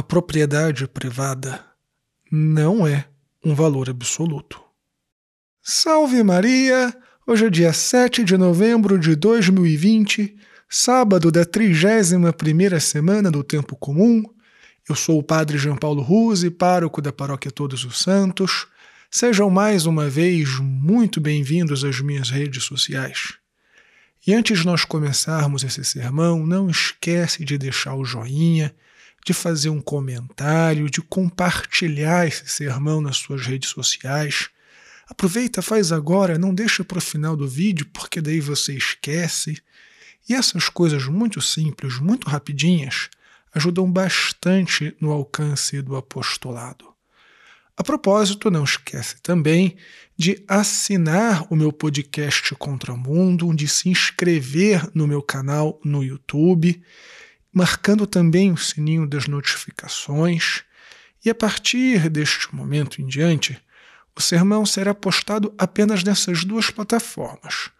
a propriedade privada não é um valor absoluto. Salve Maria! Hoje é dia 7 de novembro de 2020, sábado da 31ª semana do Tempo Comum. Eu sou o Padre João Paulo Ruse, pároco da Paróquia Todos os Santos. Sejam mais uma vez muito bem-vindos às minhas redes sociais. E antes de nós começarmos esse sermão, não esquece de deixar o joinha, de fazer um comentário, de compartilhar esse sermão nas suas redes sociais. Aproveita, faz agora, não deixa para o final do vídeo, porque daí você esquece. E essas coisas muito simples, muito rapidinhas, ajudam bastante no alcance do apostolado. A propósito, não esquece também de assinar o meu podcast Contra o Mundo, de se inscrever no meu canal no YouTube marcando também o sininho das notificações, e a partir deste momento em diante, o sermão será postado apenas nessas duas plataformas,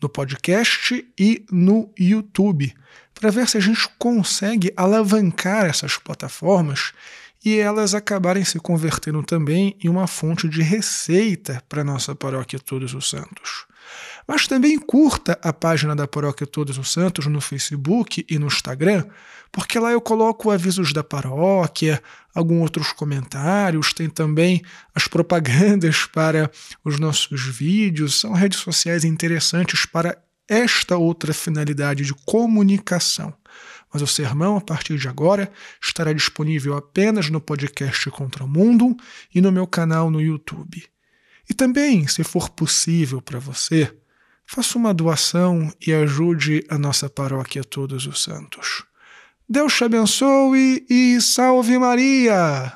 no podcast e no YouTube, para ver se a gente consegue alavancar essas plataformas e elas acabarem se convertendo também em uma fonte de receita para nossa paróquia Todos os Santos. Mas também curta a página da Paróquia Todos os Santos no Facebook e no Instagram, porque lá eu coloco avisos da paróquia, alguns outros comentários, tem também as propagandas para os nossos vídeos, são redes sociais interessantes para esta outra finalidade de comunicação. Mas o sermão, a partir de agora, estará disponível apenas no podcast Contra o Mundo e no meu canal no YouTube. E também, se for possível para você, faça uma doação e ajude a nossa paróquia Todos os Santos. Deus te abençoe e salve Maria!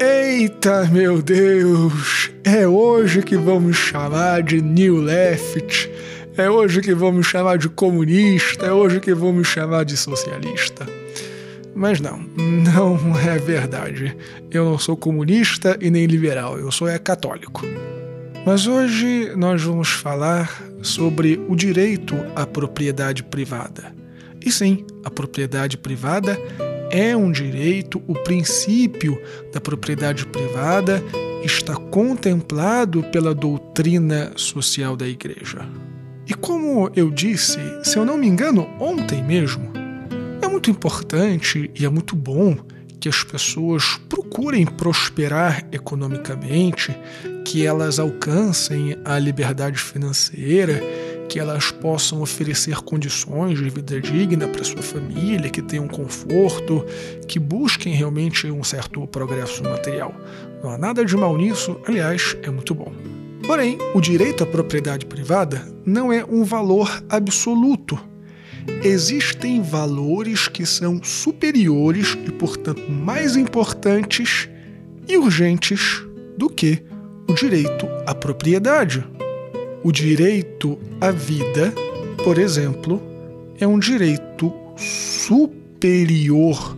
Eita, meu Deus! É hoje que vamos chamar de New Left, é hoje que vamos chamar de comunista, é hoje que vamos chamar de socialista. Mas não, não é verdade. Eu não sou comunista e nem liberal, eu sou é católico. Mas hoje nós vamos falar sobre o direito à propriedade privada. E sim, a propriedade privada é um direito, o princípio da propriedade privada está contemplado pela doutrina social da Igreja. E como eu disse, se eu não me engano, ontem mesmo, é muito importante e é muito bom que as pessoas procurem prosperar economicamente, que elas alcancem a liberdade financeira, que elas possam oferecer condições de vida digna para sua família, que tenham conforto, que busquem realmente um certo progresso material. Não há nada de mal nisso, aliás, é muito bom. Porém, o direito à propriedade privada não é um valor absoluto existem valores que são superiores e, portanto, mais importantes e urgentes do que o direito à propriedade. O direito à vida, por exemplo, é um direito superior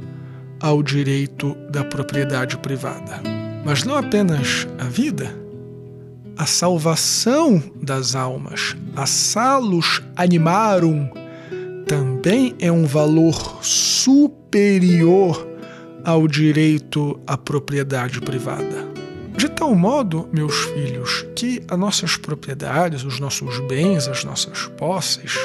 ao direito da propriedade privada. Mas não apenas a vida, a salvação das almas, a salus animarum também é um valor superior ao direito à propriedade privada. De tal modo, meus filhos, que as nossas propriedades, os nossos bens, as nossas posses,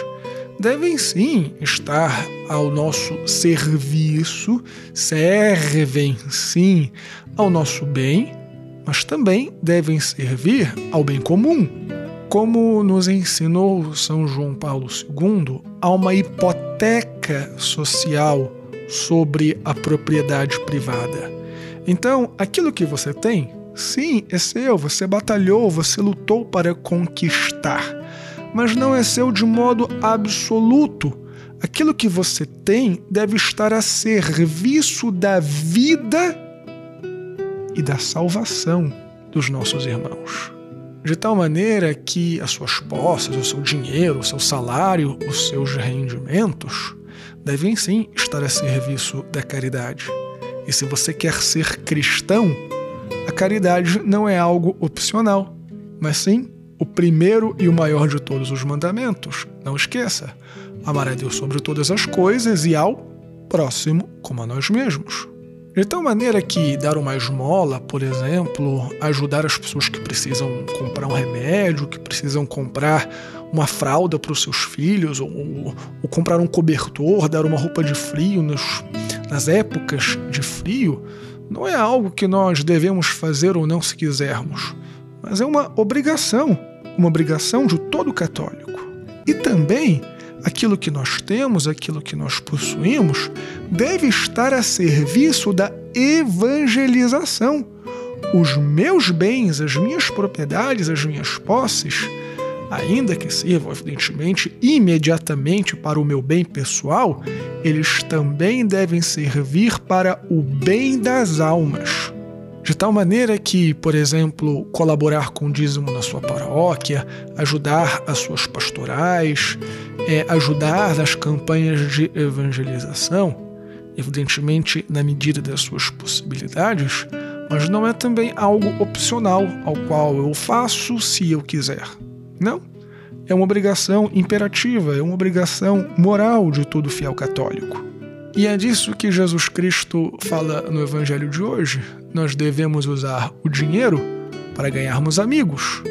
devem sim estar ao nosso serviço, servem sim ao nosso bem, mas também devem servir ao bem comum. Como nos ensinou São João Paulo II, há uma hipoteca social sobre a propriedade privada. Então, aquilo que você tem, sim, é seu, você batalhou, você lutou para conquistar, mas não é seu de modo absoluto. Aquilo que você tem deve estar a serviço da vida e da salvação dos nossos irmãos de tal maneira que as suas posses, o seu dinheiro, o seu salário, os seus rendimentos devem sim estar a serviço da caridade. E se você quer ser cristão, a caridade não é algo opcional, mas sim o primeiro e o maior de todos os mandamentos. Não esqueça: amar a Deus sobre todas as coisas e ao próximo como a nós mesmos. De tal maneira que dar uma esmola, por exemplo, ajudar as pessoas que precisam comprar um remédio, que precisam comprar uma fralda para os seus filhos, ou, ou, comprar um cobertor, dar uma roupa de frio nos, nas épocas de frio, não é algo que nós devemos fazer ou não se quisermos, mas é uma obrigação, uma obrigação de todo católico. E também aquilo que nós temos, aquilo que nós possuímos, deve estar a serviço da evangelização. Os meus bens, as minhas propriedades, as minhas posses, ainda que sirvam, evidentemente, imediatamente para o meu bem pessoal, eles também devem servir para o bem das almas. De tal maneira que, por exemplo, colaborar com o dízimo na sua paróquia, ajudar as suas pastorais, é, ajudar nas campanhas de evangelização, evidentemente na medida das suas possibilidades, mas não é também algo opcional ao qual eu faço se eu quiser. Não. É uma obrigação imperativa, é uma obrigação moral de todo fiel católico. E é disso que Jesus Cristo fala no Evangelho de hoje. Nós devemos usar o dinheiro para ganharmos amigos,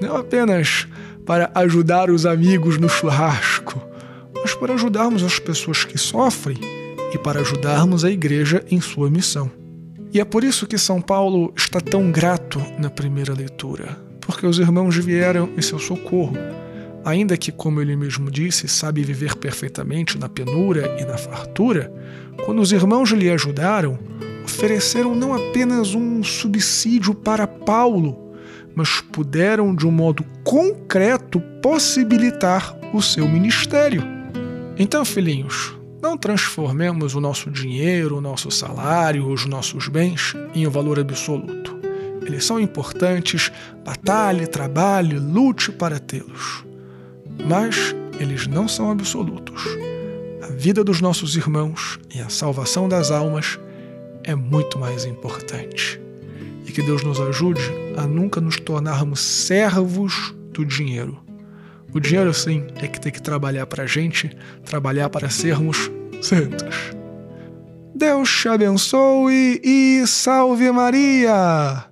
não apenas para ajudar os amigos no churrasco, mas para ajudarmos as pessoas que sofrem e para ajudarmos a igreja em sua missão. E é por isso que São Paulo está tão grato na primeira leitura, porque os irmãos vieram em seu socorro ainda que, como ele mesmo disse, sabe viver perfeitamente na penura e na fartura, quando os irmãos lhe ajudaram, ofereceram não apenas um subsídio para Paulo, mas puderam de um modo concreto possibilitar o seu ministério. Então, filhinhos, não transformemos o nosso dinheiro, o nosso salário, os nossos bens em um valor absoluto. Eles são importantes, batalhe, trabalhe, lute para tê-los mas eles não são absolutos. A vida dos nossos irmãos e a salvação das almas é muito mais importante. E que Deus nos ajude a nunca nos tornarmos servos do dinheiro. O dinheiro, sim, é que tem que trabalhar para a gente, trabalhar para sermos santos. Deus te abençoe e salve Maria!